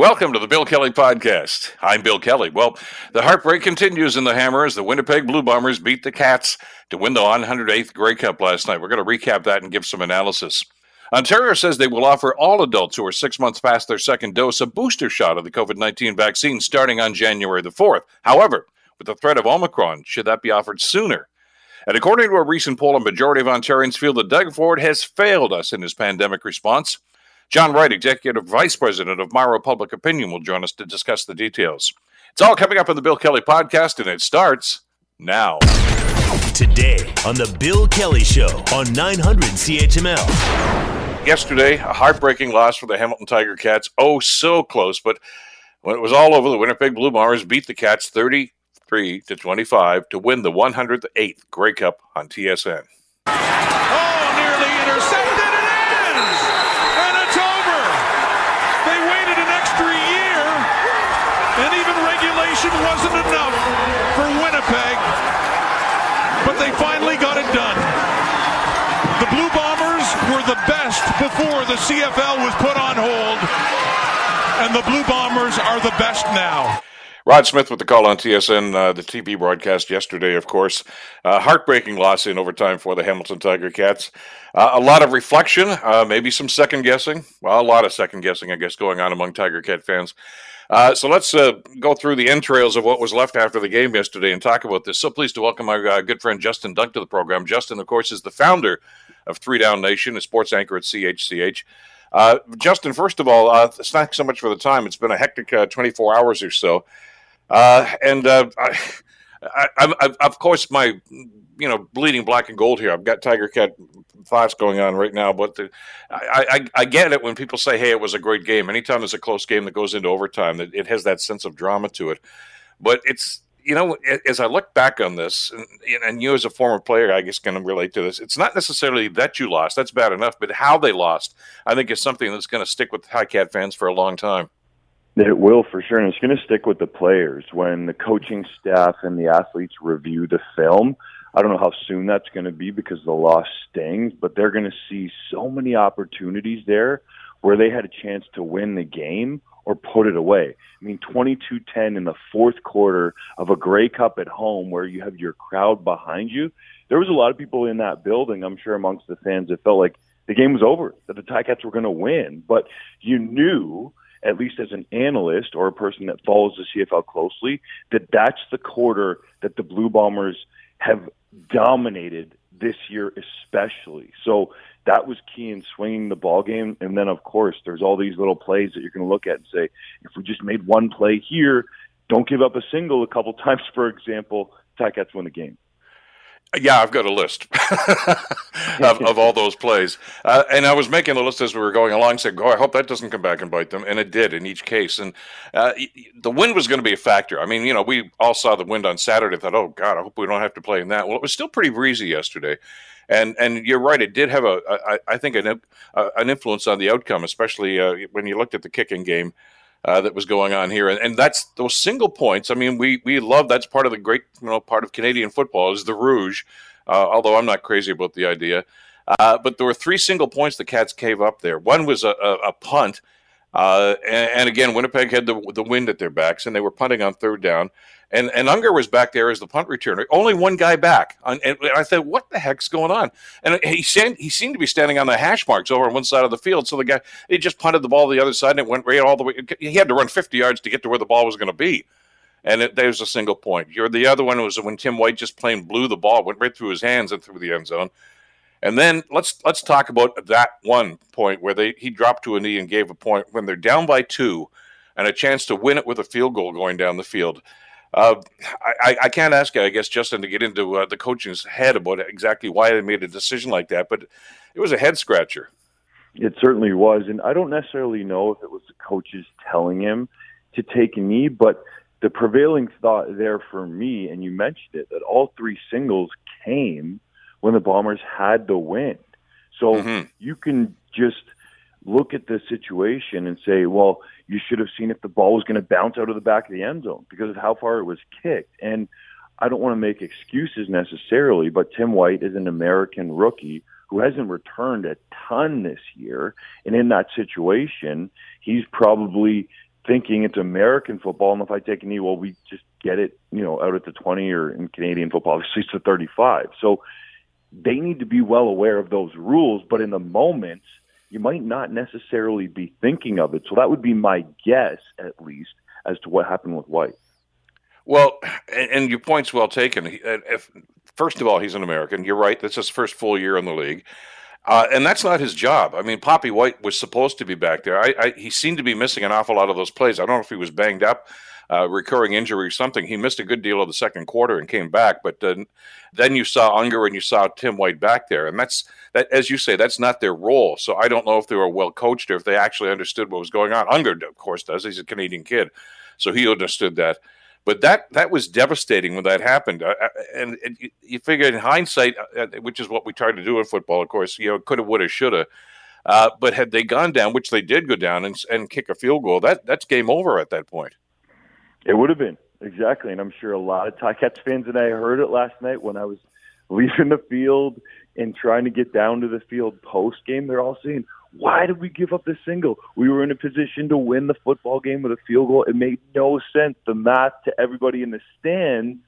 Welcome to the Bill Kelly Podcast. I'm Bill Kelly. Well, the heartbreak continues in the Hammer as the Winnipeg Blue Bombers beat the Cats to win the 108th Grey Cup last night. We're going to recap that and give some analysis. Ontario says they will offer all adults who are six months past their second dose a booster shot of the COVID 19 vaccine starting on January the 4th. However, with the threat of Omicron, should that be offered sooner? And according to a recent poll, a majority of Ontarians feel that Doug Ford has failed us in his pandemic response. John Wright, Executive Vice President of Maru Public Opinion, will join us to discuss the details. It's all coming up on the Bill Kelly podcast, and it starts now. Today on the Bill Kelly Show on 900 CHML. Yesterday, a heartbreaking loss for the Hamilton Tiger Cats. Oh, so close, but when it was all over, the Winnipeg Blue Bombers beat the Cats 33 to 25 to win the 108th Grey Cup on TSN. wasn't oh, enough for Winnipeg, but they finally got it done. The Blue Bombers were the best before the CFL was put on hold, and the Blue Bombers are the best now. Rod Smith with the call on TSN, uh, the TV broadcast yesterday, of course. Uh, heartbreaking loss in overtime for the Hamilton Tiger Cats. Uh, a lot of reflection, uh, maybe some second guessing. Well, a lot of second guessing, I guess, going on among Tiger Cat fans. Uh, so let's uh, go through the entrails of what was left after the game yesterday and talk about this. So pleased to welcome our uh, good friend Justin Dunk to the program. Justin, of course, is the founder of Three Down Nation, a sports anchor at CHCH. Uh, Justin, first of all, uh, thanks so much for the time. It's been a hectic uh, 24 hours or so. and I, I, I, of course, my you know bleeding black and gold here. I've got Tiger Cat thoughts going on right now, but the, I, I, I get it when people say, "Hey, it was a great game." Anytime there's a close game that goes into overtime, it, it has that sense of drama to it. But it's you know, as I look back on this, and, and you as a former player, I guess can relate to this. It's not necessarily that you lost; that's bad enough. But how they lost, I think, is something that's going to stick with Ticat fans for a long time. It will for sure, and it's going to stick with the players when the coaching staff and the athletes review the film. I don't know how soon that's going to be because the loss stings, but they're going to see so many opportunities there where they had a chance to win the game or put it away. I mean, 22-10 in the fourth quarter of a Grey Cup at home where you have your crowd behind you. There was a lot of people in that building, I'm sure amongst the fans, that felt like the game was over, that the Ticats were going to win. But you knew, at least as an analyst or a person that follows the CFL closely, that that's the quarter that the Blue Bombers have dominated this year, especially. So that was key in swinging the ball game. And then, of course, there's all these little plays that you're going to look at and say, if we just made one play here, don't give up a single a couple times, for example, Ticats win the game. Yeah, I've got a list of, of, all those plays, uh, and I was making a list as we were going along. Said, "Oh, I hope that doesn't come back and bite them," and it did in each case. And uh, the wind was going to be a factor. I mean, you know, we all saw the wind on Saturday. Thought, "Oh God, I hope we don't have to play in that." Well, it was still pretty breezy yesterday, and and you're right. It did have a, a I think an an influence on the outcome, especially uh, when you looked at the kicking game uh, that was going on here, and, and that's those single points. I mean, we we love that's part of the great you know part of Canadian football is the rouge. Uh, although I'm not crazy about the idea, uh, but there were three single points the Cats gave up there. One was a, a, a punt, uh, and, and, again Winnipeg had the the wind at their backs, and they were punting on third down. And and Unger was back there as the punt returner. Only one guy back. And, I thought, what the heck's going on? And he seemed, he seemed to be standing on the hash marks over on one side of the field. So the guy he just punted the ball to the other side and it went right all the way. He had to run 50 yards to get to where the ball was going to be. And it, there's a single point. You're, the other one was when Tim White just plain blew the ball, went right through his hands and through the end zone. And then let's let's talk about that one point where they he dropped to a knee and gave a point when they're down by two, and a chance to win it with a field goal going down the field. Uh, I, I, can't ask, I guess, Justin, to get into uh, the coaching's head about exactly why they made a decision like that, but it was a head scratcher. It certainly was, and I don't necessarily know if it was the coaches telling him to take a knee, but the prevailing thought there for me, and you mentioned it, that all three singles came when the Bombers had the wind. So mm-hmm. you can just look at the situation and say, well, you should have seen if the ball was going to bounce out of the back of the end zone because of how far it was kicked. And I don't want to make excuses necessarily, but Tim White is an American rookie who hasn't returned a ton this year. And in that situation, he's probably thinking it's American football, and if I take a knee, well, we just get it, you know, out at the 20 or in Canadian football, obviously it's the 35. So they need to be well aware of those rules, but in the moment, you might not necessarily be thinking of it. So that would be my guess, at least, as to what happened with White. Well, and your point's well taken. If, first of all, he's an American. You're right. That's his first full year in the league. Uh, and that's not his job. I mean, Papi White was supposed to be back there. I, I, he seemed to be missing an awful lot of those plays. I don't know if he was banged up, uh, recurring injury or something. He missed a good deal of the second quarter and came back. But then, then you saw Unger and you saw Tim White back there, and that's that. As you say, that's not their role. So I don't know if they were well coached or if they actually understood what was going on. Unger, of course, does. He's a Canadian kid, so he understood that. But that that was devastating when that happened, uh, uh and, and, you figure in hindsight, which is what we try to do in football, of course, you know, coulda, woulda, shoulda. But had they gone down, which they did go down and, and kick a field goal, that that's game over at that point. It would have been exactly, and I'm sure a lot of Ticats fans and I heard it last night when I was leaving the field and trying to get down to the field post game. They're all saying, why did we give up the single? We were in a position to win the football game with a field goal. It made no sense. The math to everybody in the stands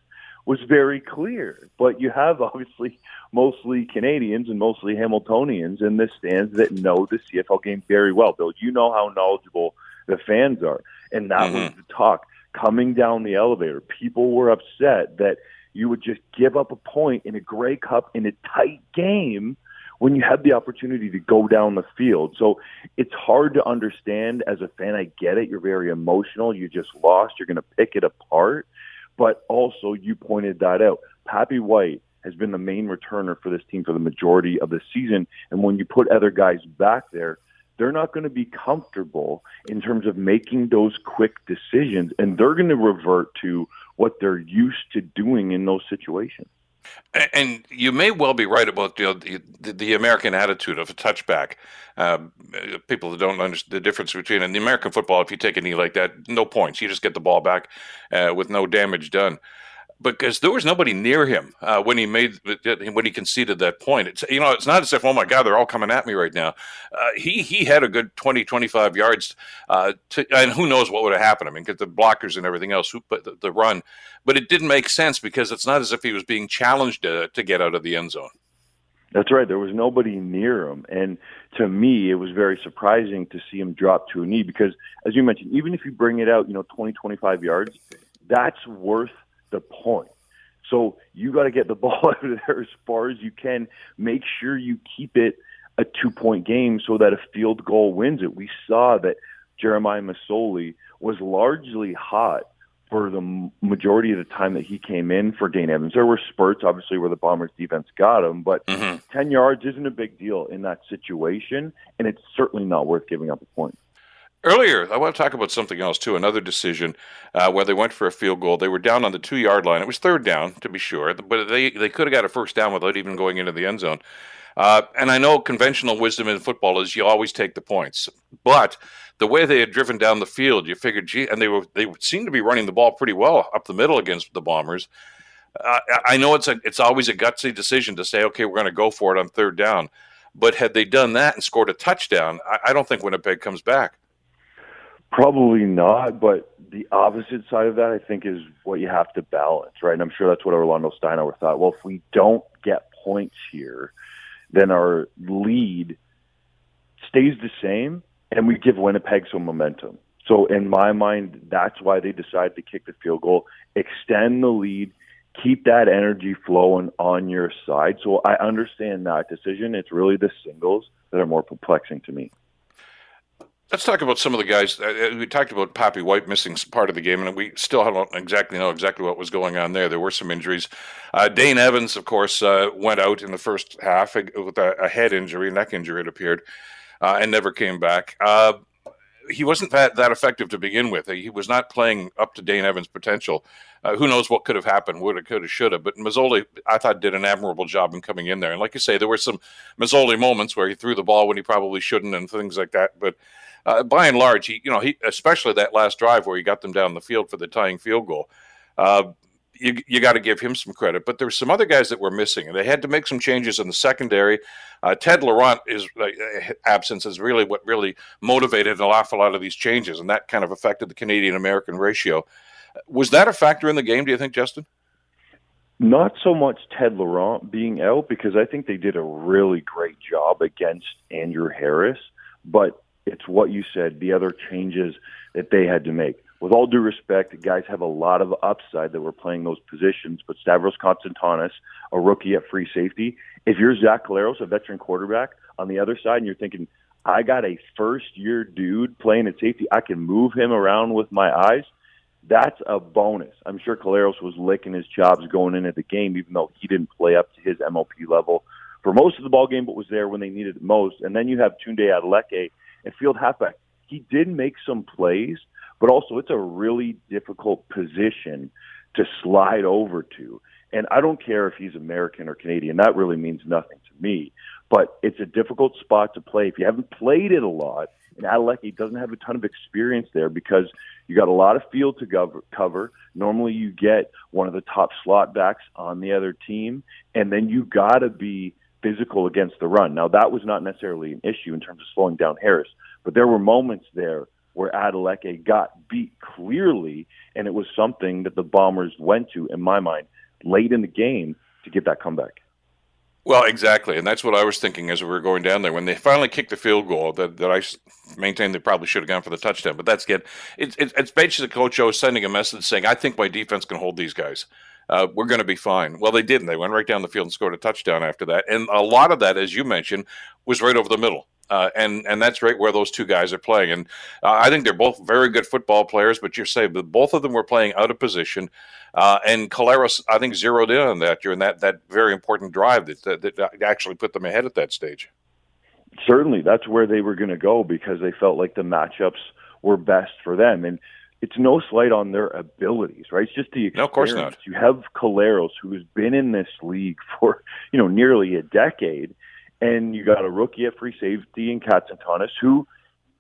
was very clear. But you have obviously mostly Canadians and mostly Hamiltonians in the stands that know the CFL game very well. Bill, you know how knowledgeable the fans are. And that mm-hmm. was the talk. Coming down the elevator, people were upset that you would just give up a point in a Grey Cup in a tight game when you have the opportunity to go down the field. So it's hard to understand as a fan. I get it. You're very emotional. You just lost. You're going to pick it apart. But also, you pointed that out. Papi White has been the main returner for this team for the majority of the season. And when you put other guys back there, they're not going to be comfortable in terms of making those quick decisions. And they're going to revert to what they're used to doing in those situations. And you may well be right about the the, the American attitude of a touchback. Um, people that don't understand the difference between in the American football, if you take a knee like that, no points. You just get the ball back uh, with no damage done because there was nobody near him uh, when he made when he conceded that point. It's you know it's not as if oh my god they're all coming at me right now. Uh, he he had a good 20, 25 yards, uh, to, and who knows what would have happened. I mean, because the blockers and everything else, who the, the, run, but it didn't make sense because it's not as if he was being challenged to, to get out of the end zone. That's right. There was nobody near him, and to me, it was very surprising to see him drop to a knee because, as you mentioned, even if you bring it out, you know, 20, 25 yards, that's worth the point. So you got to get the ball out of there as far as you can. Make sure you keep it a two point game so that a field goal wins it. We saw that Jeremiah Masoli was largely hot for the majority of the time that he came in for Dane Evans. There were spurts, obviously, where the Bombers defense got him, but mm-hmm. 10 yards isn't a big deal in that situation, and it's certainly not worth giving up a point. Earlier, I want to talk about something else too. Another decision uh, where they went for a field goal. They were down on the two yard line. It was third down, to be sure, but they they could have got a first down without even going into the end zone. Uh, and I know conventional wisdom in football is you always take the points, but the way they had driven down the field, you figured, gee, and they were they seemed to be running the ball pretty well up the middle against the Bombers. Uh, I know it's a it's always a gutsy decision to say, okay, we're going to go for it on third down. But had they done that and scored a touchdown, I, I don't think Winnipeg comes back. Probably not, but the opposite side of that, I think, is what you have to balance, right? And I'm sure that's what Orlando Steinauer thought. Well, if we don't get points here, then our lead stays the same, and we give Winnipeg some momentum. So, in my mind, that's why they decided to kick the field goal, extend the lead, keep that energy flowing on your side. So, I understand that decision. It's really the singles that are more perplexing to me. Let's talk about some of the guys. Uh, uh, we talked about Papi White missing part of the game, and we still don't exactly know exactly what was going on there. There were some injuries. Uh, Dane Evans, of course, uh, went out in the first half with a, a head injury, neck injury, it appeared, uh, and never came back. Uh, he wasn't that, that effective to begin with. He was not playing up to Dane Evans' potential. who knows what could have happened? Would have, could have, should have. But Masoli, I thought, did an admirable job in coming in there. And like you say, there were some Masoli moments where he threw the ball when he probably shouldn't and things like that. But uh, by and large, he, you know, he especially that last drive where he got them down the field for the tying field goal. Uh, you you got to give him some credit. But there were some other guys that were missing, and they had to make some changes in the secondary. Uh, Ted Laurent is uh, absence is really what really motivated an awful lot of these changes, and that kind of affected the Canadian American ratio. Was that a factor in the game? Do you think, Justin? Not so much Ted Laurent being out because I think they did a really great job against Andrew Harris, but it's what you said, the other changes that they had to make with all due respect, guys have a lot of upside that were playing those positions. But Stavros Katsantonis, a rookie at free safety, if you're Zach Collaros, a veteran quarterback, on the other side, and you're thinking, I got a first year dude playing at safety, I can move him around with my eyes. That's a bonus. I'm sure Collaros was licking his chops going into the game, even though he didn't play up to his MLP level for most of the ball game, but was there when they needed it most. And then you have Tunde Adeleke and field halfback. He did make some plays but also it's a really difficult position to slide over to. And I don't care if he's American or Canadian, that really means nothing to me. But it's a difficult spot to play. If you haven't played it a lot, and Adeleke doesn't have a ton of experience there because you got a lot of field to cover, cover. Normally, you get one of the top slot backs on the other team, and then you got to be physical against the run. Now, that was not necessarily an issue in terms of slowing down Harris, but there were moments there where Adeleke got beat clearly, and it was something that the Bombers went to, in my mind, late in the game to get that comeback. Well, exactly, and that's what I was thinking as we were going down there. When they finally kicked the field goal, that, that I maintained they probably should have gone for the touchdown, but that's good. It's, it's, it's basically Coach O sending a message saying, "I think my defense can hold these guys. Uh, we're going to be fine." Well, they didn't. They went right down the field and scored a touchdown after that, and a lot of that, as you mentioned, was right over the middle. Uh, and and that's right where those two guys are playing. And uh, I think they're both very good football players. But you're saying that both of them were playing out of position. Uh, and Collaros, I think, zeroed in on that during that that very important drive that, that, that actually put them ahead at that stage. Certainly, that's where they were going to go because they felt like the matchups were best for them. And it's no slight on their abilities, right? It's just the experience. No, of course not. You have Collaros, who has been in this league for you know nearly a decade and you got a rookie at free safety in Katsantonis who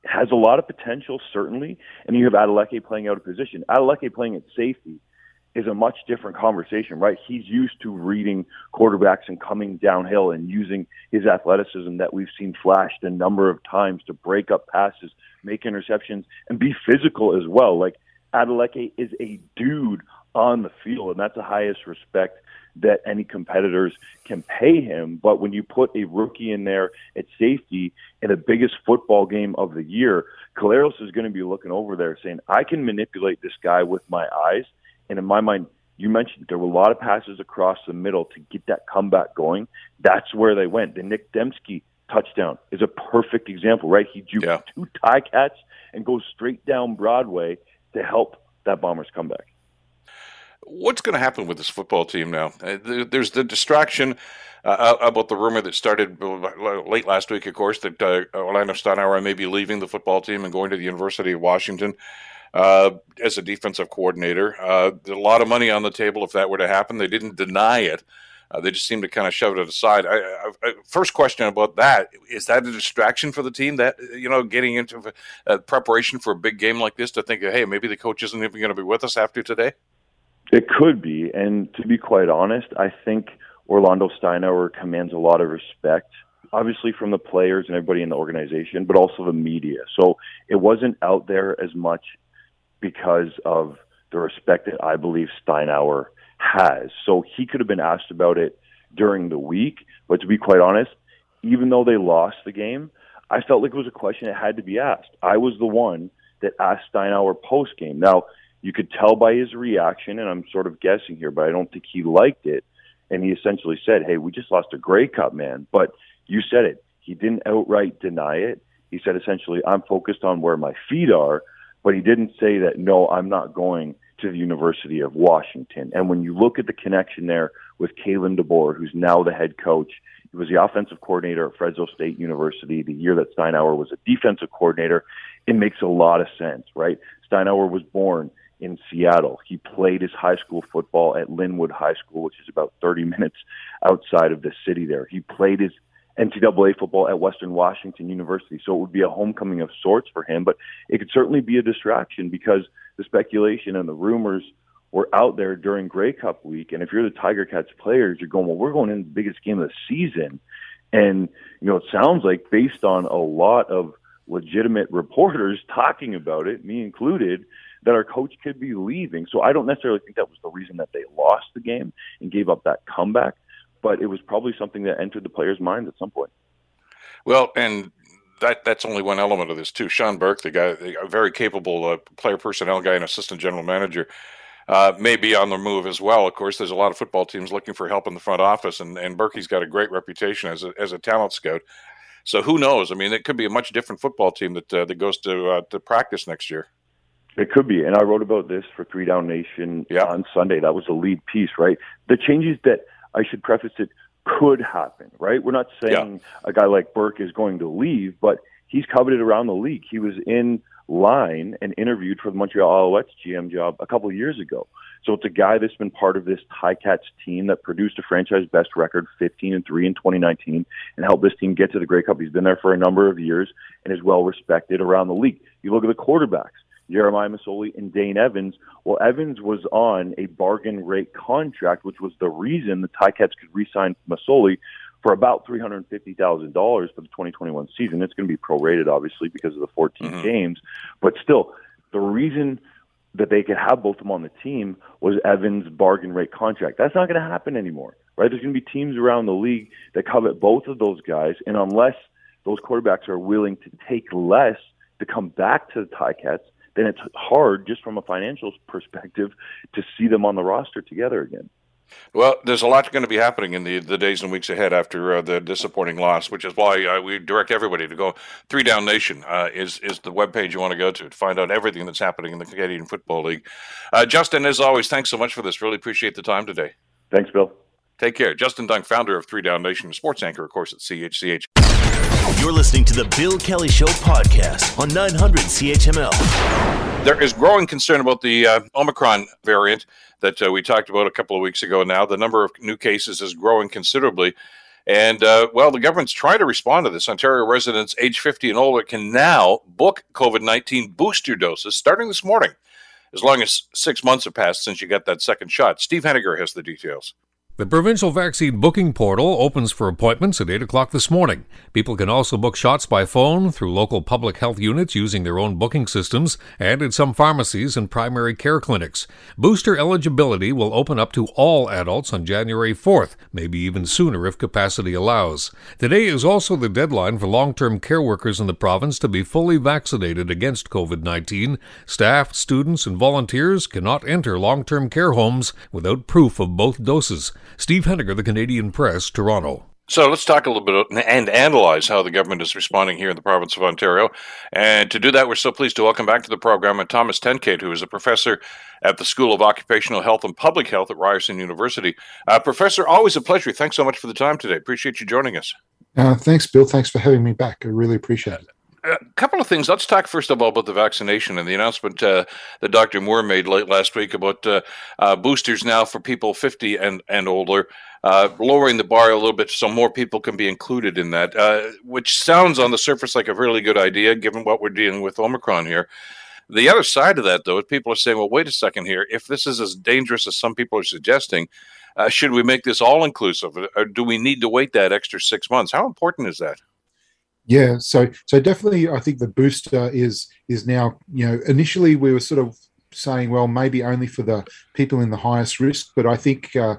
has a lot of potential, certainly. And you have Adeleke playing out of position. Adeleke playing at safety is a much different conversation, right? He's used to reading quarterbacks and coming downhill and using his athleticism that we've seen flashed a number of times to break up passes, make interceptions, and be physical as well. Like Adeleke is a dude on the field, and that's the highest respect that any competitors can pay him. But when you put a rookie in there at safety in the biggest football game of the year, Collaros is going to be looking over there saying, I can manipulate this guy with my eyes. And in my mind, you mentioned there were a lot of passes across the middle to get that comeback going. That's where they went. The Nick Demski touchdown is a perfect example, right? He juked yeah. two Ticats and goes straight down Broadway to help that Bombers comeback. What's going to happen with this football team now? Uh, there's the distraction uh, about the rumor that started late last week, of course, that uh, Orlando Steinauer may be leaving the football team and going to the University of Washington uh, as a defensive coordinator. Uh, a lot of money on the table if that were to happen. They didn't deny it. Uh, they just seem to kind of shove it aside. I, I, I, first question about that is that a distraction for the team? That you know, getting into a, preparation for a big game like this to think, hey, maybe the coach isn't even going to be with us after today. It could be, and to be quite honest, I think Orlando Steinauer commands a lot of respect, obviously from the players and everybody in the organization, but also the media. So it wasn't out there as much because of the respect that I believe Steinauer has. So he could have been asked about it during the week, but to be quite honest, even though they lost the game, I felt like it was a question that had to be asked. I was the one that asked Steinauer post game. Now, you could tell by his reaction, and I'm sort of guessing here, but I don't think he liked it. And he essentially said, Hey, we just lost a Grey Cup, man. But you said it. He didn't outright deny it. He said essentially, I'm focused on where my feet are, but he didn't say that, no, I'm not going to the University of Washington. And when you look at the connection there with Kalen DeBoer, who's now the head coach, he was the offensive coordinator at Fresno State University the year that Steinauer was a defensive coordinator. It makes a lot of sense, right? Steinauer was born in Seattle. He played his high school football at Lynnwood High School, which is about 30 minutes outside of the city there. He played his NCAA football at Western Washington University. So it would be a homecoming of sorts for him, but it could certainly be a distraction because the speculation and the rumors were out there during Grey Cup week, and if you're the Tiger Cats players, you're going, well, we're going in the biggest game of the season, and you know it sounds like based on a lot of legitimate reporters talking about it, me included, that our coach could be leaving. So I don't necessarily think that was the reason that they lost the game and gave up that comeback, but it was probably something that entered the players' minds at some point. Well, and that that's only one element of this too. Shawn Burke, the guy, a very capable uh, player personnel guy and assistant general manager, uh, may be on the move as well. Of course, there's a lot of football teams looking for help in the front office, and and Berkey's got a great reputation as a as a talent scout. So who knows? I mean, it could be a much different football team that uh, that goes to uh, to practice next year. It could be, and I wrote about this for Three Down Nation yeah. on Sunday. That was a lead piece, right? The changes that I should preface it could happen, right? We're not saying yeah. a guy like Burke is going to leave, but he's coveted around the league. He was in line and interviewed for the Montreal Alouettes GM job a couple of years ago. So it's a guy that's been part of this Ticats team that produced a franchise best record, 15 and 3 in 2019, and helped this team get to the Grey Cup. He's been there for a number of years and is well respected around the league. You look at the quarterbacks. Jeremiah Masoli and Dane Evans. Well, Evans was on a bargain rate contract, which was the reason the Ticats could re-sign Masoli for about three hundred fifty thousand dollars for the twenty twenty one season. It's going to be prorated, obviously, because of the 14 mm-hmm. games, but still, the reason that they could have both of them on the team was Evans' bargain rate contract. That's not going to happen anymore, right? There's going to be teams around the league that covet both of those guys, and unless those quarterbacks are willing to take less to come back to the Ticats, then it's hard just from a financial perspective to see them on the roster together again. Well, there's a lot going to be happening in the, the days and weeks ahead after uh, the disappointing loss, which is why uh, we direct everybody to go. Three Down Nation uh, is is the webpage you want to go to to find out everything that's happening in the Canadian Football League. Uh, Justin, as always, thanks so much for this. Really appreciate the time today. Thanks, Bill. Take care. Justin Dunk, founder of Three Down Nation, sports anchor, of course, at CHCH. You're listening to the Bill Kelly Show podcast on 900 CHML. There is growing concern about the uh, Omicron variant that uh, we talked about a couple of weeks ago now. The number of new cases is growing considerably. And, uh, well, the government's trying to respond to this. Ontario residents age 50 and older can now book COVID 19 booster doses starting this morning, as long as six months have passed since you got that second shot. Steve Henniger has the details. The provincial vaccine booking portal opens for appointments at 8 o'clock this morning. People can also book shots by phone through local public health units using their own booking systems and in some pharmacies and primary care clinics. Booster eligibility will open up to all adults on January 4th, maybe even sooner if capacity allows. Today is also the deadline for long term care workers in the province to be fully vaccinated against COVID 19. Staff, students, and volunteers cannot enter long term care homes without proof of both doses. Steve Henniger, The Canadian Press, Toronto. So let's talk a little bit and analyze how the government is responding here in the province of Ontario. And to do that, we're so pleased to welcome back to the program and Thomas Tenkate, who is a professor at the School of Occupational Health and Public Health at Ryerson University. Uh, professor, always a pleasure. Thanks so much for the time today. Appreciate you joining us. Uh, thanks, Bill. Thanks for having me back. I really appreciate it a couple of things. Let's talk first of all about the vaccination and the announcement uh, that Dr. Moore made late last week about uh, uh, boosters now for people 50 and, and older, uh, lowering the bar a little bit so more people can be included in that, uh, which sounds on the surface like a really good idea given what we're dealing with Omicron here. The other side of that, though, is people are saying, well, wait a second here. If this is as dangerous as some people are suggesting, uh, should we make this all inclusive? Or do we need to wait that extra six months? How important is that? Yeah, so so definitely, I think the booster is is now you know initially we were sort of saying well maybe only for the people in the highest risk, but I think uh,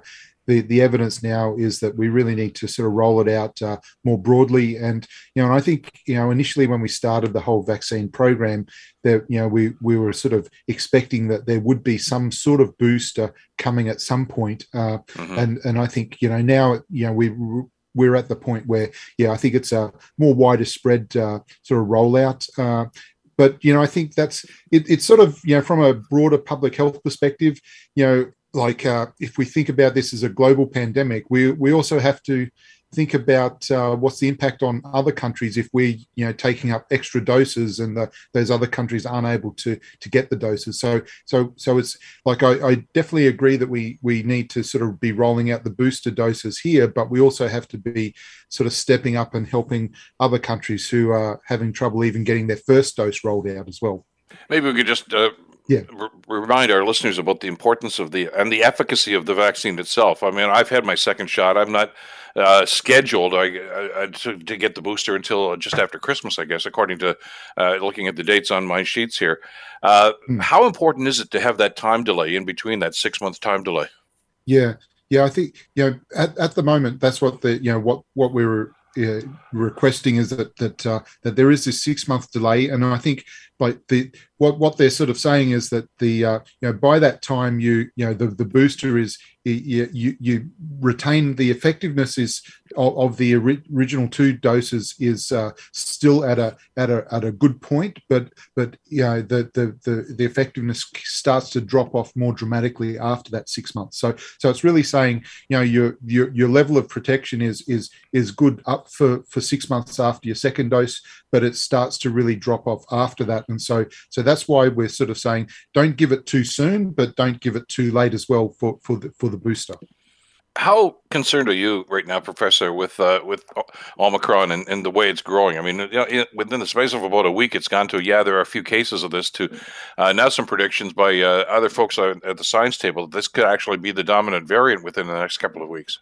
the the evidence now is that we really need to sort of roll it out uh, more broadly. And you know, and I think you know initially when we started the whole vaccine program, that you know we we were sort of expecting that there would be some sort of booster coming at some point. Uh, mm-hmm. And and I think you know now you know we we're at the point where, yeah, I think it's a more wider spread uh, sort of rollout. Uh, but you know, I think that's it, it's sort of you know from a broader public health perspective, you know, like uh, if we think about this as a global pandemic, we we also have to think about uh, what's the impact on other countries if we're you know taking up extra doses and the, those other countries aren't able to to get the doses so so so it's like I, I, definitely agree that we we need to sort of be rolling out the booster doses here but we also have to be sort of stepping up and helping other countries who are having trouble even getting their first dose rolled out as well maybe we could just uh yeah. r- remind our listeners about the importance of the and the efficacy of the vaccine itself. I mean, I've had my second shot. I'm not uh, scheduled I, I, to, to, get the booster until just after Christmas, I guess, according to uh, looking at the dates on my sheets here. Uh, mm. How important is it to have that time delay in between that six month time delay? Yeah, yeah, I think you know at, at the moment that's what the you know what what we were uh, requesting is that that uh, that there is this six month delay, and I think by the what what they're sort of saying is that the uh, you know by that time you you know the, the booster is you, you, you retain the effectiveness is of, of the original two doses is uh, still at a at a at a good point, but but you know the, the the the effectiveness starts to drop off more dramatically after that six months. So so it's really saying you know your your your level of protection is is is good up for for six months after your second dose, but it starts to really drop off after that, and so so that's why we're sort of saying don't give it too soon, but don't give it too late as well for for the for the booster. How concerned are you right now, Professor, with uh, with Omicron and, and the way it's growing? I mean, you know, within the space of about a week, it's gone to yeah, there are a few cases of this. To uh, now, some predictions by uh, other folks at the science table. That this could actually be the dominant variant within the next couple of weeks.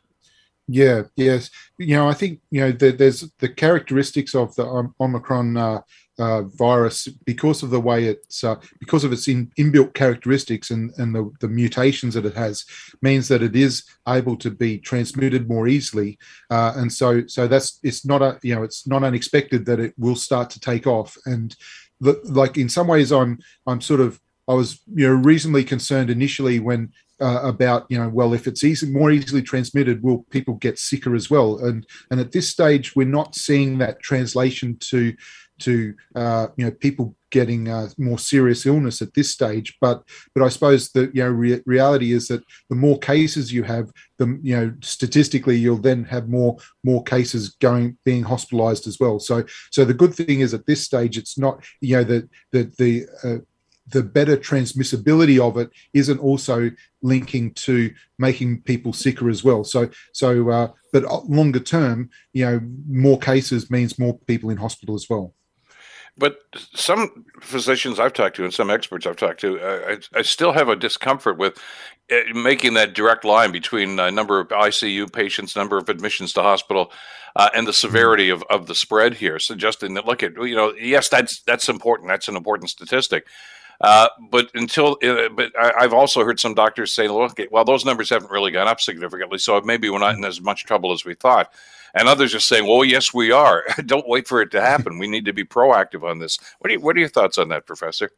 Yeah, yes. You know, I think you know the, there's the characteristics of the Omicron uh, virus because of the way it's uh, because of its in, inbuilt characteristics and, and the, the mutations that it has means that it is able to be transmitted more easily. Uh, and so so that's it's not a you know it's not unexpected that it will start to take off. And the, like in some ways I'm I'm sort of I was you know reasonably concerned initially when uh, about you know well if it's easy more easily transmitted will people get sicker as well? And and at this stage we're not seeing that translation to to uh, you know people getting uh, more serious illness at this stage. But but I suppose the you know re- reality is that the more cases you have, the you know statistically you'll then have more more cases going being hospitalised as well. So so the good thing is at this stage it's not you know the the the uh, the better transmissibility of it isn't also linking to making people sicker as well. So, so, uh, but longer term, you know, more cases means more people in hospital as well. But some physicians I've talked to and some experts I've talked to, uh, I, I, still have a discomfort with uh, making that direct line between a number of ICU patients, number of admissions to hospital, uh, and the severity of, of the spread here, suggesting that look at you know yes that's that's important. That's an important statistic, uh, but until, uh, but I, have also heard some doctors say, look, well, those numbers haven't really gone up significantly, so maybe we're not in as much trouble as we thought. And others are saying, well, yes, we are. Don't wait for it to happen. We need to be proactive on this. What are, you, what are your thoughts on that, Professor?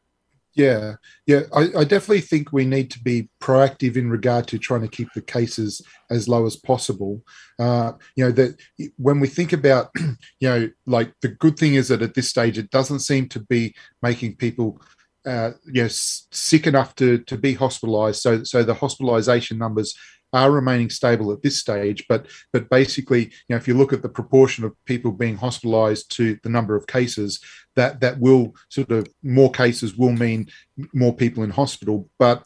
Yeah, yeah, I, I, definitely think we need to be proactive in regard to trying to keep the cases as low as possible. Uh, you know that when we think about, you know, like the good thing is that at this stage it doesn't seem to be making people uh, you know, sick enough to to be hospitalised. So so the hospitalisation numbers are remaining stable at this stage. But but basically, you know, if you look at the proportion of people being hospitalised to the number of cases, that that will sort of more cases will mean more people in hospital. But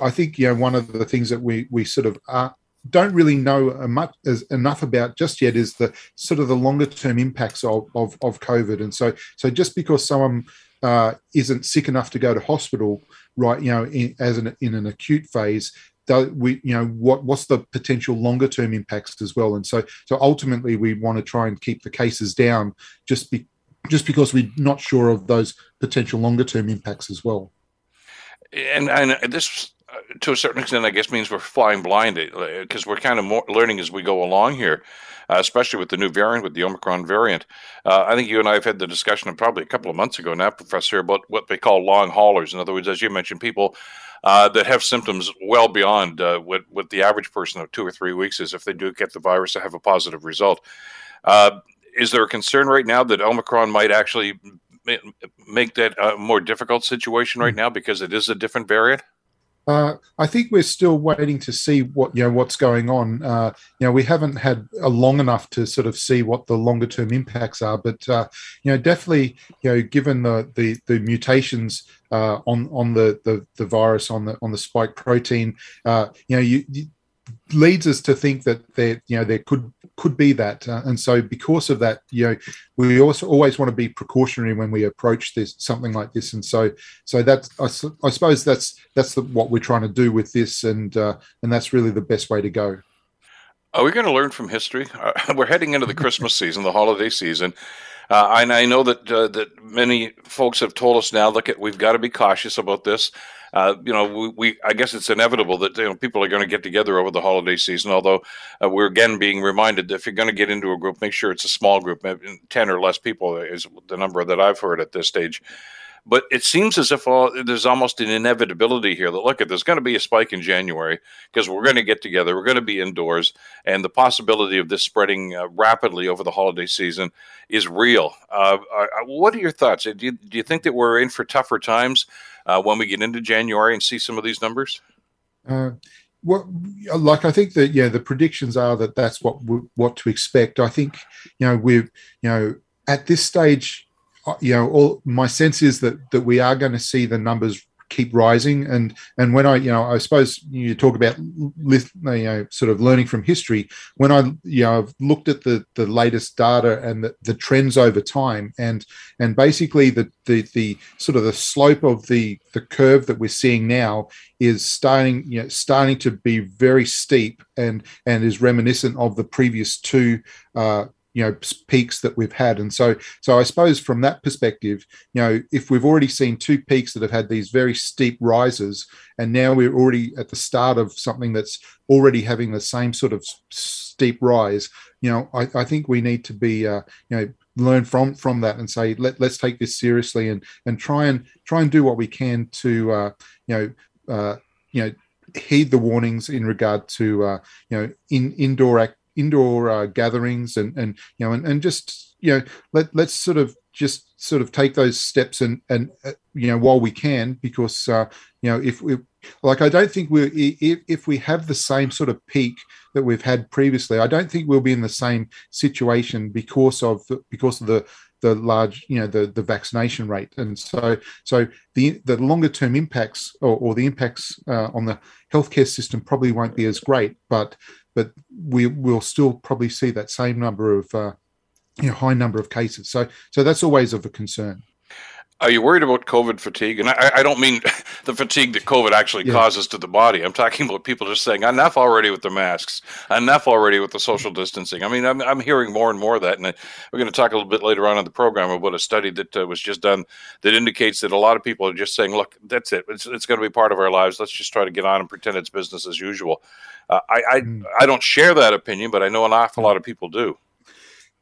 I think you know one of the things that we we sort of are don't really know much enough about just yet is the sort of the longer term impacts of, of, of COVID. And so so just because someone uh, isn't sick enough to go to hospital, right? You know, in, as an in an acute phase, we you know what what's the potential longer term impacts as well? And so so ultimately, we want to try and keep the cases down, just be just because we're not sure of those potential longer term impacts as well. And and this to a certain extent, I guess means we're flying blind because uh, we're kind of more learning as we go along here uh, especially with the new variant, with the Omicron variant. Uh, I think you and I have had the discussion probably a couple of months ago now, Professor, about what they call long haulers. In other words, as you mentioned, people uh, that have symptoms well beyond uh, what, what the average person of two or three weeks is if they do get the virus to have a positive result. Uh, is there a concern right now that Omicron might actually make that a more difficult situation right now because it is a different variant? Uh, I think we're still waiting to see what you know what's going on. Uh, you know, we haven't had a long enough to sort of see what the longer term impacts are, but uh, you know, definitely, you know, given the the, the mutations uh, on on the, the the virus on the on the spike protein, uh, you know, you, you leads us to think that there you know there could could be that. Uh, and so because of that you know we also always want to be precautionary when we approach this something like this. And so so that's i, I suppose that's that's the, what we're trying to do with this. And uh, and that's really the best way to go. Are we going to learn from history? Uh, we're heading into the christmas season the holiday season uh, and I know that uh, that many folks have told us now. Look, at we've got to be cautious about this uh, you know, we, we, I guess it's inevitable that you know people are going to get together over the holiday season. Although uh, we're again being reminded that if you're going to get into a group, make sure it's a small group, ten or less people is the number that I've heard at this stage. But it seems as if all, there's almost an inevitability here that look at there's going to be a spike in January because we're going to get together, we're going to be indoors, and the possibility of this spreading uh, rapidly over the holiday season is real. Uh, uh what are your thoughts? Do you, do you think that we're in for tougher times? uh, when we get into January and see some of these numbers? Uh, well, like I think that yeah, the predictions are that that's what what to expect. I think you know we're you know at this stage, uh, you know, all my sense is that that we are going to see the numbers keep rising. And and when I, you know, I suppose you talk about you know, sort of learning from history. When I, you know, I've looked at the the latest data and the, the trends over time, and and basically the the the sort of the slope of the the curve that we're seeing now is starting, you know, starting to be very steep and and is reminiscent of the previous two uh, you know peaks that we've had. And so so i suppose from that perspective you know if we've already seen two peaks that have had these very steep rises and now we're already at the start of something that's already having the same sort of steep rise you know i, I think we need to be uh, you know learn from from that and say let, let's take this seriously and and try and try and do what we can to uh, you know uh, you know heed the warnings in regard to uh, you know in indoor act indoor uh, gatherings and and you know and, and just you know let let's sort of just sort of take those steps and and uh, you know while we can because uh, you know if we like I don't think we if, if we have the same sort of peak that we've had previously I don't think we'll be in the same situation because of because of the the large you know the the vaccination rate. And so so the the longer term impacts or, or the impacts uh, on the healthcare system probably won't be as great but but we will still probably see that same number of uh, you know high number of cases. So so that's always of a concern. Are you worried about COVID fatigue? And I, I don't mean the fatigue that COVID actually yeah. causes to the body. I'm talking about people just saying enough already with the masks, enough already with the social distancing. I mean, I'm, I'm hearing more and more of that. And we're going to talk a little bit later on in the program about a study that uh, was just done that indicates that a lot of people are just saying, look, that's it. It's, it's going to be part of our lives. Let's just try to get on and pretend it's business as usual. Uh, I, I, mm. I don't share that opinion, but I know an awful lot of people do.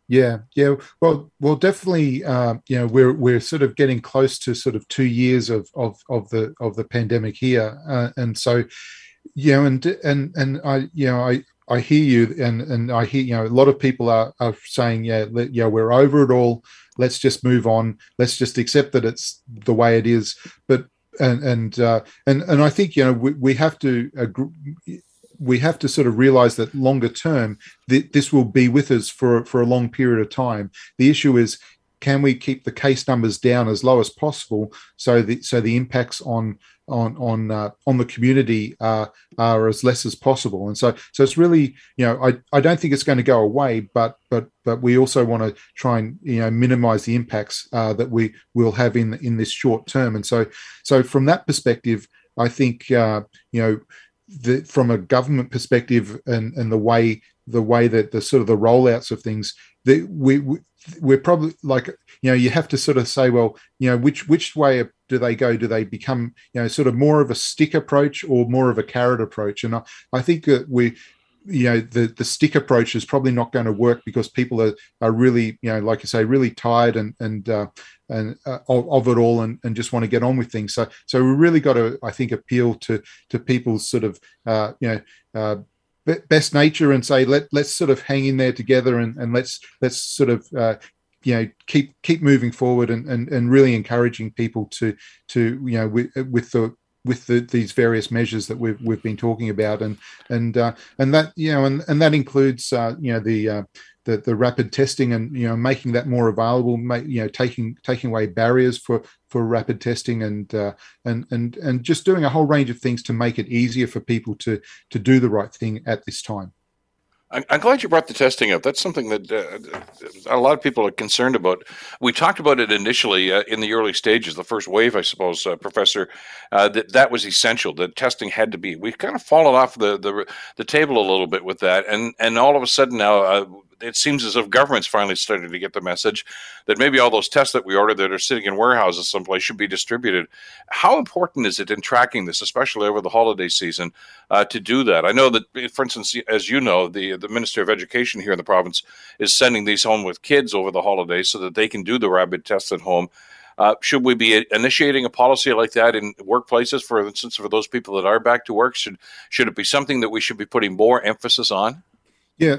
Yeah, yeah. Well, well, definitely. Uh, you know, we're we're sort of getting close to sort of two years of of of the of the pandemic here, uh, and so, you know, and and and I, you know, I I hear you, and and I hear you know a lot of people are are saying, yeah, let, yeah, we're over it all. Let's just move on. Let's just accept that it's the way it is. But and and uh, and and I think you know we, we have to agree, we have to sort of realize that longer term, th- this will be with us for, for a long period of time. The issue is, can we keep the case numbers down as low as possible so the so the impacts on on on uh, on the community are are as less as possible and so so it's really you know I, I don't think it's going to go away but but but we also want to try and you know minimize the impacts uh, that we will have in in this short term and so so from that perspective I think uh, you know the, from a government perspective and, and the way the way that the sort of the rollouts of things that we, we we're probably like you know you have to sort of say well you know which which way do they go? Do they become you know sort of more of a stick approach or more of a carrot approach? And i, I think that we you know the the stick approach is probably not going to work because people are are really you know like you say really tired and and uh, and uh, of, of, it all and, and just want to get on with things. So so we really got to i think appeal to to people's sort of uh, you know uh, best nature and say let let's sort of hang in there together and and let's let's sort of uh, you know keep keep moving forward and, and and really encouraging people to to you know with, with the with the, these various measures that we've we've been talking about, and and uh, and that you know, and and that includes uh, you know the uh, the, the rapid testing and you know making that more available, make, you know taking taking away barriers for for rapid testing and uh, and and and just doing a whole range of things to make it easier for people to to do the right thing at this time. I'm glad you brought the testing up. That's something that uh, a lot of people are concerned about. We talked about it initially uh, in the early stages, the first wave, I suppose, uh, Professor. Uh, that that was essential. That testing had to be. We've kind of fallen off the, the the table a little bit with that, and and all of a sudden now uh, it seems as if government's finally starting to get the message that maybe all those tests that we ordered that are sitting in warehouses someplace should be distributed. How important is it in tracking this, especially over the holiday season, uh, to do that? I know that, for instance, as you know, the the Minister of Education here in the province is sending these home with kids over the holidays so that they can do the rapid tests at home. Uh, should we be initiating a policy like that in workplaces, for instance, for those people that are back to work? Should should it be something that we should be putting more emphasis on? Yeah,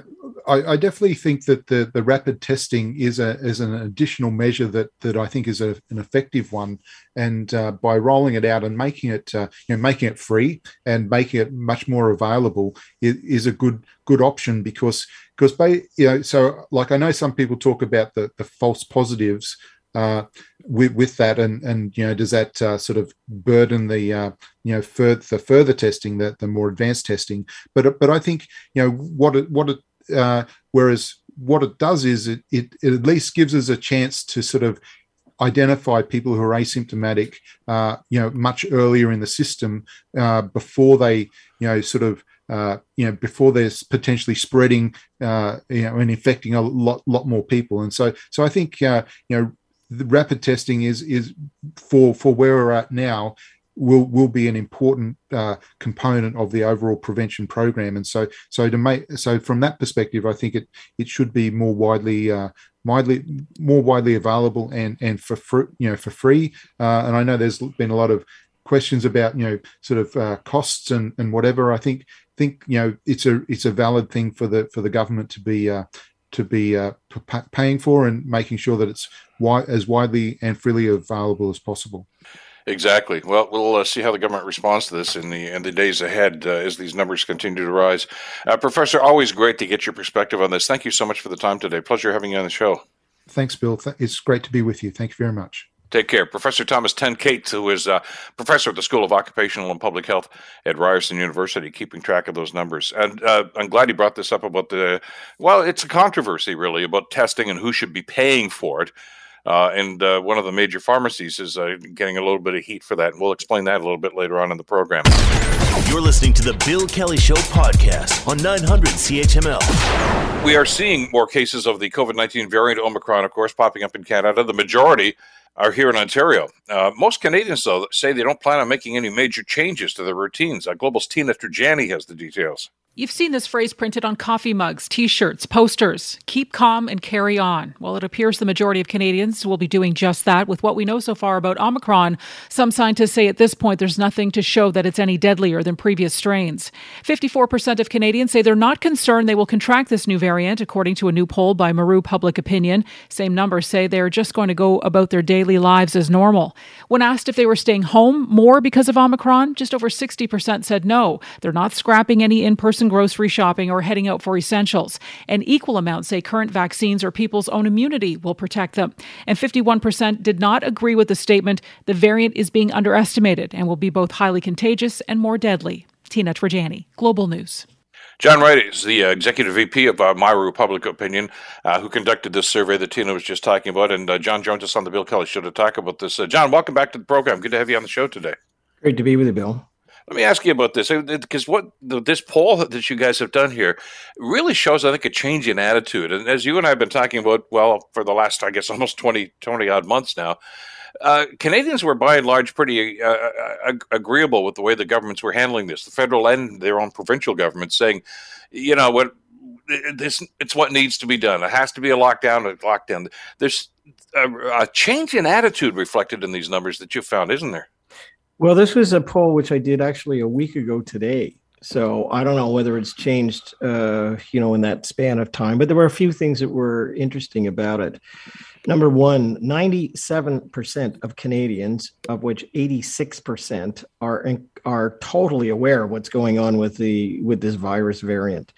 I, I, definitely think that the, the rapid testing is a is an additional measure that that I think is a, an effective one, and uh, by rolling it out and making it uh, you know making it free and making it much more available is, is a good good option because because by you know so like I know some people talk about the the false positives uh, with, with that, and and you know, does that uh, sort of burden the uh, you know further the further testing, the the more advanced testing? But but I think you know what it what it uh, whereas what it does is it, it it at least gives us a chance to sort of identify people who are asymptomatic, uh, you know, much earlier in the system uh, before they, you know, sort of, uh, you know, before they're potentially spreading, uh, you know, and infecting a lot, lot more people. And so, so I think, uh, you know, the rapid testing is is for for where we're at now will will be an important uh, component of the overall prevention program. And so so to make so from that perspective i think it it should be more widely uh, widely more widely available and and for free you know for free. Uh, and i know there's been a lot of questions about you know sort of uh, costs and and whatever. I think think you know it's a it's a valid thing for the for the government to be uh, to be uh, p- paying for and making sure that it's wi- as widely and freely available as possible. Exactly. Well, we'll uh, see how the government responds to this in the in the days ahead uh, as these numbers continue to rise. Uh, Professor, always great to get your perspective on this. Thank you so much for the time today. Pleasure having you on the show. Thanks, Bill. It's great to be with you. Thank you very much. Take care. Professor Thomas Ten Tenkate, who is a professor at the School of Occupational and Public Health at Ryerson University, keeping track of those numbers. And uh, I'm glad he brought this up about the, well, it's a controversy really about testing and who should be paying for it. Uh, and uh, one of the major pharmacies is uh, getting a little bit of heat for that. And we'll explain that a little bit later on in the program. You're listening to the Bill Kelly Show podcast on 900 CHML. We are seeing more cases of the COVID 19 variant Omicron, of course, popping up in Canada. The majority are here in Ontario. Uh, most Canadians, though, say they don't plan on making any major changes to their routines. Uh, Global's Tina Trajani has the details. You've seen this phrase printed on coffee mugs, t shirts, posters keep calm and carry on. Well, it appears the majority of Canadians will be doing just that. With what we know so far about Omicron, some scientists say at this point there's nothing to show that it's any deadlier than previous strains. 54% of Canadians say they're not concerned they will contract this new variant, according to a new poll by Maru Public Opinion. Same numbers say they're just going to go about their daily lives as normal. When asked if they were staying home more because of Omicron, just over 60% said no. They're not scrapping any in person grocery shopping or heading out for essentials. An equal amount say current vaccines or people's own immunity will protect them. And 51% did not agree with the statement the variant is being underestimated and will be both highly contagious and more deadly. Tina Trajani, Global News. John Wright is the uh, executive VP of uh, Maru Public Opinion, uh, who conducted this survey that Tina was just talking about. And uh, John joins us on the Bill Kelly Show to talk about this. Uh, John, welcome back to the program. Good to have you on the show today. Great to be with you, Bill. Let me ask you about this because what this poll that you guys have done here really shows, I think, a change in attitude. And as you and I have been talking about, well, for the last, I guess, almost 20, 20 odd months now, uh, Canadians were by and large pretty uh, uh agreeable with the way the governments were handling this, the federal and their own provincial governments, saying, you know, what this it's what needs to be done. It has to be a lockdown. A lockdown. There's a, a change in attitude reflected in these numbers that you found, isn't there? Well, this was a poll which I did actually a week ago today. So I don't know whether it's changed, uh, you know, in that span of time. But there were a few things that were interesting about it. Number one, 97% of Canadians, of which 86% are are totally aware of what's going on with the with this virus variant.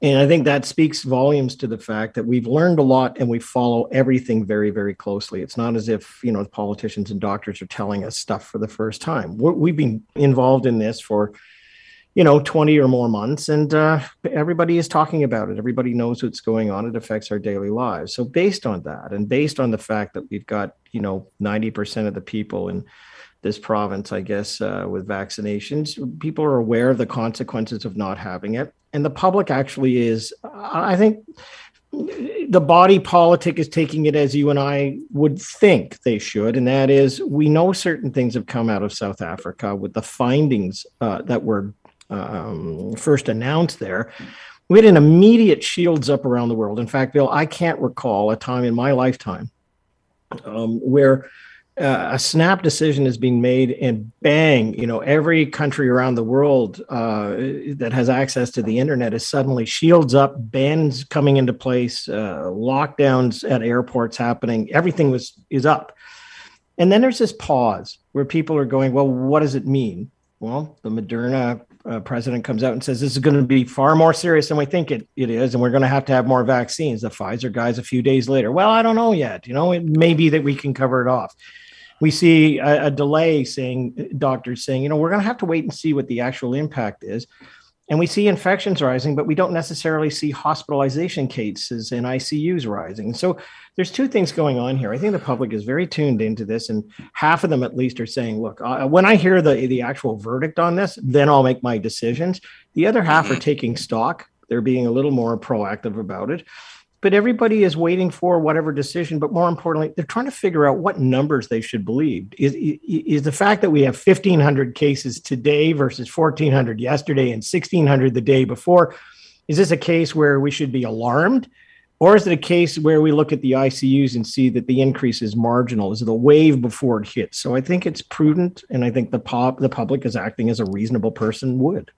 And I think that speaks volumes to the fact that we've learned a lot and we follow everything very, very closely. It's not as if, you know, politicians and doctors are telling us stuff for the first time. we have been involved in this for you know 20 or more months and uh, everybody is talking about it. Everybody knows what's going on. It affects our daily lives. So based on that and based on the fact that we've got you know 90% of the people in this province i guess uh, with vaccinations people are aware of the consequences of not having it. And the public actually is i think the body politic is taking it as you and I would think they should, and that is we know certain things have come out of South Africa with the findings uh, that were um, first announced there, we had an immediate shields up around the world. In fact, Bill, I can't recall a time in my lifetime um, where uh, a snap decision has been made and bang, you know, every country around the world uh, that has access to the internet is suddenly shields up, bans coming into place, uh, lockdowns at airports happening. Everything was is up. And then there's this pause where people are going, well, what does it mean? Well, the Moderna uh, president comes out and says this is going to be far more serious than we think it, it is, and we're going to have to have more vaccines. The Pfizer guys a few days later, well, I don't know yet. You know, it may be that we can cover it off. We see a, a delay saying doctors saying, you know, we're going to have to wait and see what the actual impact is. And we see infections rising, but we don't necessarily see hospitalization cases and ICUs rising. So there's two things going on here. I think the public is very tuned into this, and half of them at least are saying, "Look, uh, when I hear the the actual verdict on this, then I'll make my decisions." The other half mm-hmm. are taking stock. They're being a little more proactive about it but everybody is waiting for whatever decision. But more importantly, they're trying to figure out what numbers they should believe. Is, is the fact that we have 1,500 cases today versus 1,400 yesterday and 1,600 the day before, is this a case where we should be alarmed? Or is it a case where we look at the ICUs and see that the increase is marginal? Is it a wave before it hits? So I think it's prudent, and I think the pop the public is acting as a reasonable person would.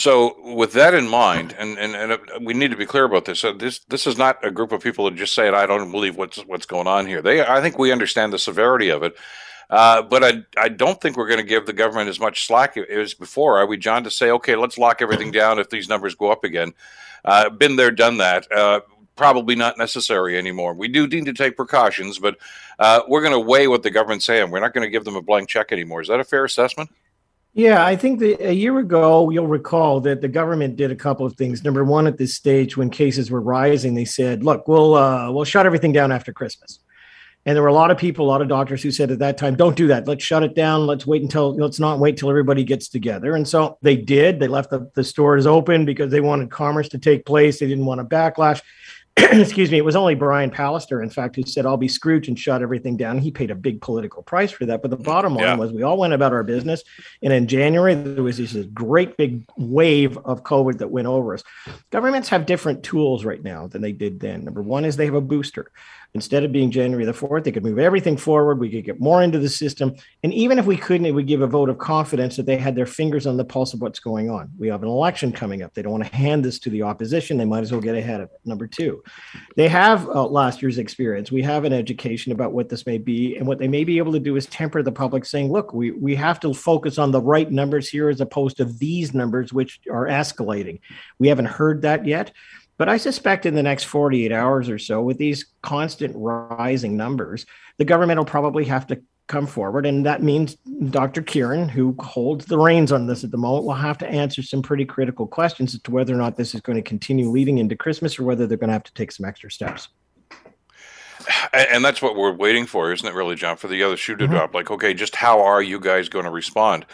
So, with that in mind, and, and, and uh, we need to be clear about this. So this this is not a group of people that just say, "I don't believe what's what's going on here." They, I think, we understand the severity of it, uh, but I I don't think we're going to give the government as much slack as before. Are we, John, to say, "Okay, let's lock everything down if these numbers go up again"? Uh, been there, done that. Uh, probably not necessary anymore. We do need to take precautions, but uh, we're going to weigh what the government's saying. We're not going to give them a blank check anymore. Is that a fair assessment? Yeah, I think that a year ago, you'll recall that the government did a couple of things. Number one, at this stage, when cases were rising, they said, "Look, we'll uh, we'll shut everything down after Christmas." And there were a lot of people, a lot of doctors who said at that time, "Don't do that. Let's shut it down. Let's wait until let's not wait till everybody gets together." And so they did. They left the, the stores open because they wanted commerce to take place. They didn't want a backlash. excuse me, it was only Brian Pallister, in fact, who said, I'll be Scrooge and shut everything down. He paid a big political price for that. But the bottom line yeah. was we all went about our business. And in January, there was this great big wave of COVID that went over us. Governments have different tools right now than they did then. Number one is they have a booster instead of being January the 4th, they could move everything forward. We could get more into the system. And even if we couldn't, it would give a vote of confidence that they had their fingers on the pulse of what's going on. We have an election coming up. They don't want to hand this to the opposition. They might as well get ahead of it. Number two, they have uh, last year's experience. We have an education about what this may be. And what they may be able to do is temper the public saying, look, we, we have to focus on the right numbers here as opposed to these numbers, which are escalating. We haven't heard that yet. But I suspect in the next 48 hours or so, with these constant rising numbers, the government will probably have to come forward. And that means Dr. Kieran, who holds the reins on this at the moment, will have to answer some pretty critical questions as to whether or not this is going to continue leading into Christmas or whether they're going to have to take some extra steps. And that's what we're waiting for, isn't it, really, John, for the other shoe to mm-hmm. drop? Like, okay, just how are you guys going to respond?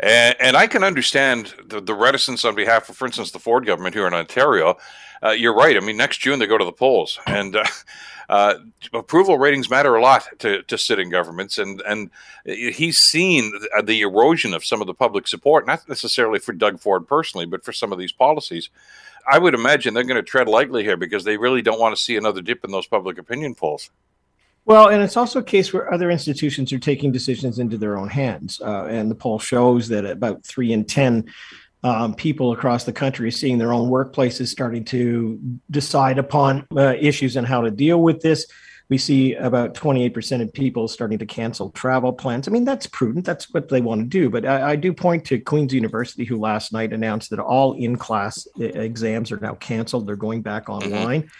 And, and I can understand the, the reticence on behalf of, for instance, the Ford government here in Ontario. Uh, you're right. I mean, next June they go to the polls, and uh, uh, approval ratings matter a lot to, to sitting governments. And and he's seen the, the erosion of some of the public support, not necessarily for Doug Ford personally, but for some of these policies. I would imagine they're going to tread lightly here because they really don't want to see another dip in those public opinion polls. Well, and it's also a case where other institutions are taking decisions into their own hands. Uh, and the poll shows that about three in 10 Um, people across the country are seeing their own workplaces starting to decide upon uh, issues and how to deal with this. We see about 28% of people starting to cancel travel plans. I mean, that's prudent. That's what they want to do. But I, I do point to Queen's University, who last night announced that all in class exams are now canceled. They're going back mm-hmm. online.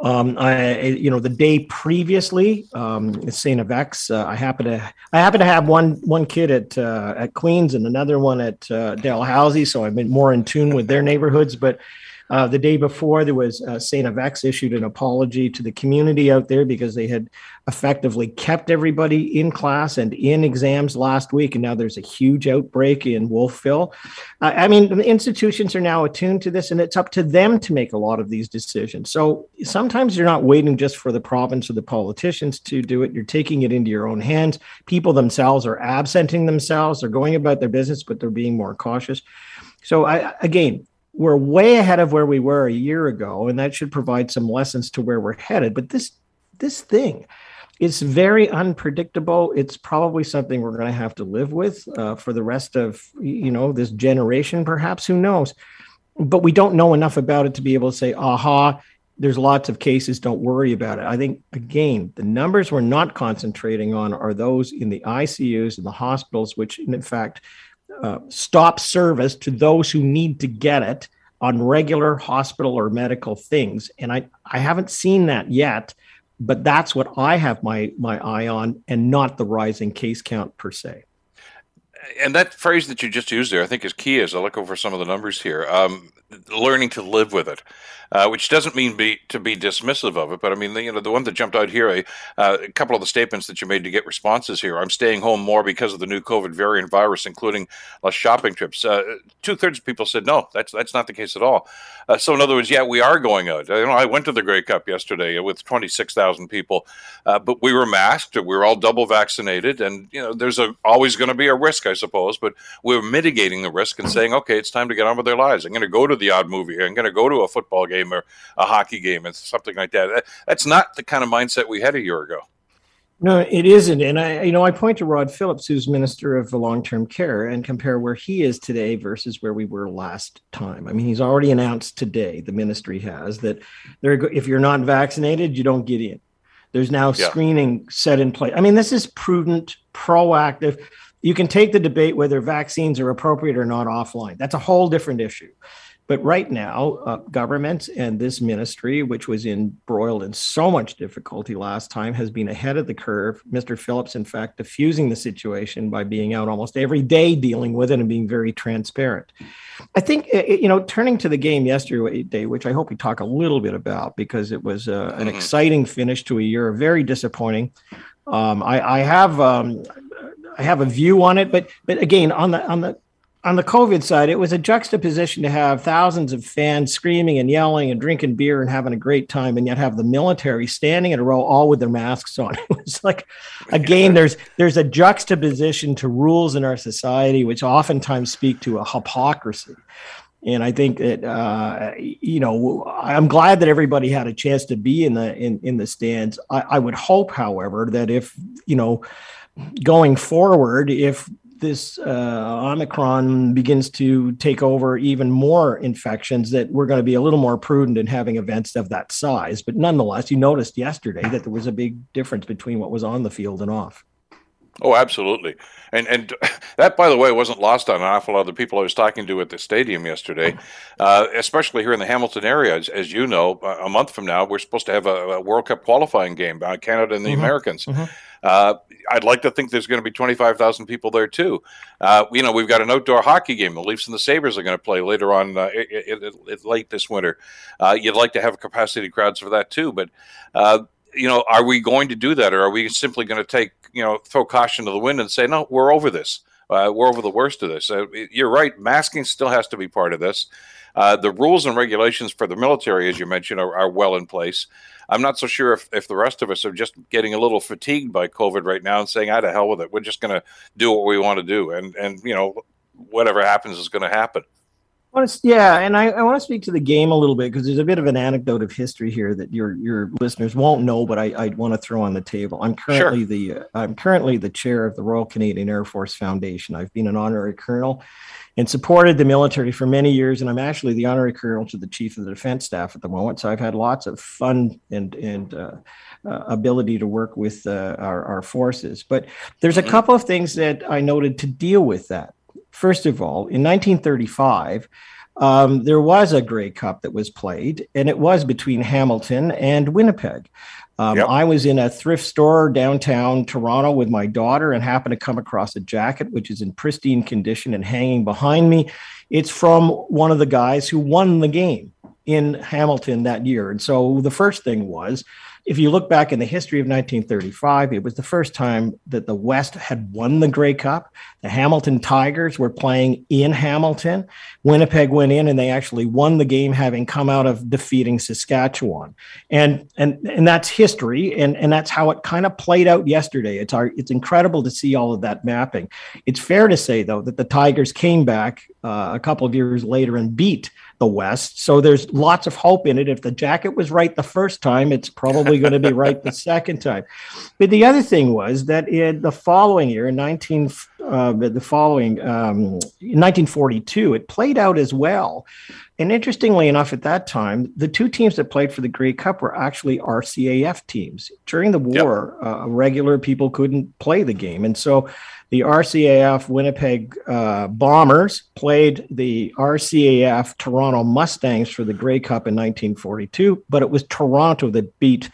Um, I, you know, the day previously, um, St. FX, uh, I happen to, I happen to have one, one kid at, uh, at Queens and another one at, uh, Dalhousie. So I've been more in tune with their neighborhoods, but uh, the day before, there was uh. FX issued an apology to the community out there because they had effectively kept everybody in class and in exams last week. And now there's a huge outbreak in Wolfville. Uh, I mean, the institutions are now attuned to this, and it's up to them to make a lot of these decisions. So sometimes you're not waiting just for the province or the politicians to do it. You're taking it into your own hands. People themselves are absenting themselves. They're going about their business, but they're being more cautious. So I, again, we're way ahead of where we were a year ago, and that should provide some lessons to where we're headed. But this this thing is very unpredictable. It's probably something we're going to have to live with uh, for the rest of you know this generation, perhaps. Who knows? But we don't know enough about it to be able to say, "Aha." There's lots of cases. Don't worry about it. I think, again, the numbers we're not concentrating on are those in the ICUs and the hospitals, which, in fact, uh, stop service to those who need to get it on regular hospital or medical things. And I, I haven't seen that yet, but that's what I have my, my eye on and not the rising case count per se. And that phrase that you just used there, I think is key as I look over some of the numbers here. Um, learning to live with it uh, which doesn't mean be to be dismissive of it. But I mean, the, you know, the one that jumped out here, uh, a couple of the statements that you made to get responses here. I'm staying home more because of the new COVID variant virus, including less shopping trips. Uh, Two thirds of people said no, that's that's not the case at all. Uh, so in other words, yeah, we are going out. You know, I went to the Grey Cup yesterday with 26,000 people, uh, but we were masked. We were all double vaccinated, and you know, there's a, always going to be a risk, I suppose, but we're mitigating the risk and saying, okay, it's time to get on with their lives. I'm going to go to the odd movie. Here. I'm going to go to a football game or a hockey game and something like that. That's not the kind of mindset we had a year ago. No, it isn't. And I, you know, I point to Rod Phillips, who's Minister of Long-Term Care, and compare where he is today versus where we were last time. I mean, he's already announced today, the ministry has, that there, if you're not vaccinated, you don't get in. There's now yeah. screening set in place. I mean, this is prudent, proactive. You can take the debate whether vaccines are appropriate or not offline. That's a whole different issue. But right now, uh, government and this ministry, which was embroiled in so much difficulty last time, has been ahead of the curve. Mr. Phillips, in fact, diffusing the situation by being out almost every day dealing with it and being very transparent. I think, uh, you know, turning to the game yesterday, which I hope we talk a little bit about because it was uh, an mm-hmm. exciting finish to a year, very disappointing. Um, I, I have um, I have a view on it, but but again, on the on the on the COVID side, it was a juxtaposition to have thousands of fans screaming and yelling and drinking beer and having a great time, and yet have the military standing in a row, all with their masks on. It was like, again, there's there's a juxtaposition to rules in our society, which oftentimes speak to a hypocrisy. And I think that uh, you know, I'm glad that everybody had a chance to be in the in in the stands. I, I would hope, however, that if you know going forward, if this uh, Omicron begins to take over even more infections, that we're going to be a little more prudent in having events of that size. But nonetheless, you noticed yesterday that there was a big difference between what was on the field and off. Oh, absolutely, and and that, by the way, wasn't lost on an awful lot of the people I was talking to at the stadium yesterday, uh, especially here in the Hamilton area. As, as, you know, a month from now, we're supposed to have a, a World Cup qualifying game, uh, Canada and the mm-hmm. Americans. Mm-hmm. Uh, I'd like to think there's going to be 25,000 people there too. Uh, you know, we've got an outdoor hockey game. The Leafs and the Sabres are going to play later on uh, it, it, it, late this winter. Uh, you'd like to have capacity crowds for that too. But, uh, you know, are we going to do that or are we simply going to take, you know, throw caution to the wind and say, no, we're over this? Uh, we're over the worst of this. Uh, you're right. Masking still has to be part of this. Uh, the rules and regulations for the military, as you mentioned, are, are, well in place. I'm not so sure if, if the rest of us are just getting a little fatigued by COVID right now and saying, "Ah, to hell with it. We're just going to do what we want to do," and and you know, whatever happens is going to happen. Yeah, and I, I want to speak to the game a little bit because there's a bit of an anecdote of history here that your your listeners won't know, but I, I want to throw on the table. I'm currently sure. the uh, I'm currently the chair of the Royal Canadian Air Force Foundation. I've been an honorary colonel and supported the military for many years. And I'm actually the honorary colonel to the chief of the defense staff at the moment. So I've had lots of fun and and uh, uh, ability to work with uh, our, our forces. But there's a mm-hmm. couple of things that I noted to deal with that. First of all, in 1935. Um, there was a Grey Cup that was played, and it was between Hamilton and Winnipeg. Um, yep. I was in a thrift store downtown Toronto with my daughter and happened to come across a jacket which is in pristine condition and hanging behind me. It's from one of the guys who won the game in Hamilton that year. And so the first thing was if you look back in the history of 1935, it was the first time that the West had won the Grey Cup. The Hamilton Tigers were playing in Hamilton. Winnipeg went in and they actually won the game, having come out of defeating Saskatchewan. And and and that's history, and and that's how it kind of played out yesterday. It's our it's incredible to see all of that mapping. It's fair to say though that the Tigers came back uh, a couple of years later and beat the West. So there's lots of hope in it. If the jacket was right the first time, it's probably going to be right the second time. But the other thing was that in the following year, in 19, uh, the following um, 1942, it played out as well. And interestingly enough, at that time, the two teams that played for the Grey Cup were actually RCAF teams. During the war, yep. uh, regular people couldn't play the game. And so the RCAF Winnipeg uh, Bombers played the RCAF Toronto Mustangs for the Grey Cup in 1942, but it was Toronto that beat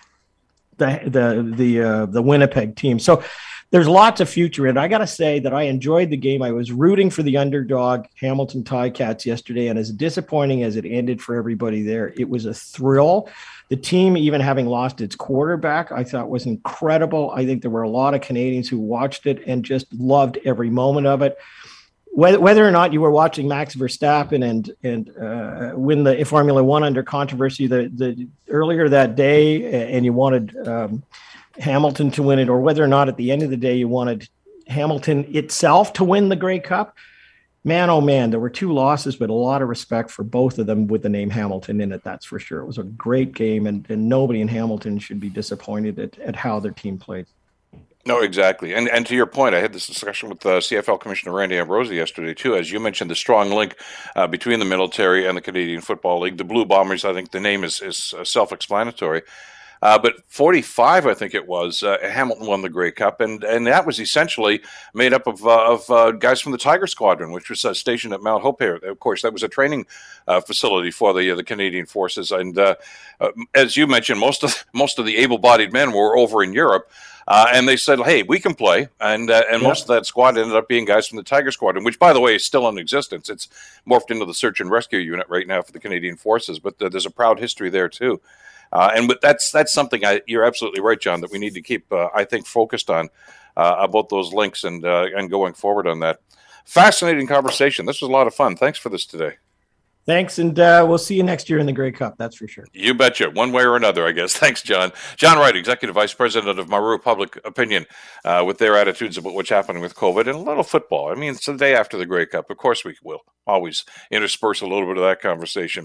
the the the uh, the Winnipeg team. So there's lots of future in it. I got to say that I enjoyed the game. I was rooting for the underdog Hamilton Ticats yesterday, and as disappointing as it ended for everybody there, it was a thrill. The team, even having lost its quarterback, I thought was incredible. I think there were a lot of Canadians who watched it and just loved every moment of it. Whether, whether or not you were watching Max Verstappen and and uh, win the Formula One under controversy the, the earlier that day, and you wanted um, Hamilton to win it, or whether or not at the end of the day you wanted Hamilton itself to win the Grey Cup, man, oh man, there were two losses, but a lot of respect for both of them with the name Hamilton in it. That's for sure. It was a great game, and, and nobody in Hamilton should be disappointed at, at how their team played. No, exactly. And and to your point, I had this discussion with uh, CFL Commissioner Randy Ambrosie yesterday too. As you mentioned, the strong link uh, between the military and the Canadian Football League. The Blue Bombers, I think the name is is uh, self-explanatory. Uh, but 45, I think it was, uh, Hamilton won the Grey Cup, and and that was essentially made up of, uh, of uh, guys from the Tiger Squadron, which was uh, stationed at Mount Hope. Here, of course, that was a training uh, facility for the the Canadian forces. And as you mentioned, most of most of the able-bodied men were over in Europe. Uh, and they said, "Hey, we can play," and uh, and most of that squad ended up being guys from the Tiger Squadron, which, by the way, is still in existence. It's morphed into the Search and Rescue Unit right now for the Canadian Forces, but uh, there's a proud history there too. Uh, and but that's that's something I, you're absolutely right, John, that we need to keep, uh, I think, focused on uh, about those links and uh, and going forward on that. Fascinating conversation. This was a lot of fun. Thanks for this today. Thanks, and uh, we'll see you next year in the Grey Cup. That's for sure. You betcha, one way or another, I guess. Thanks, John. John Wright, Executive Vice President of Maru Public Opinion, uh, with their attitudes about what's happening with COVID and a little football. I mean, it's the day after the Grey Cup. Of course, we will always intersperse a little bit of that conversation.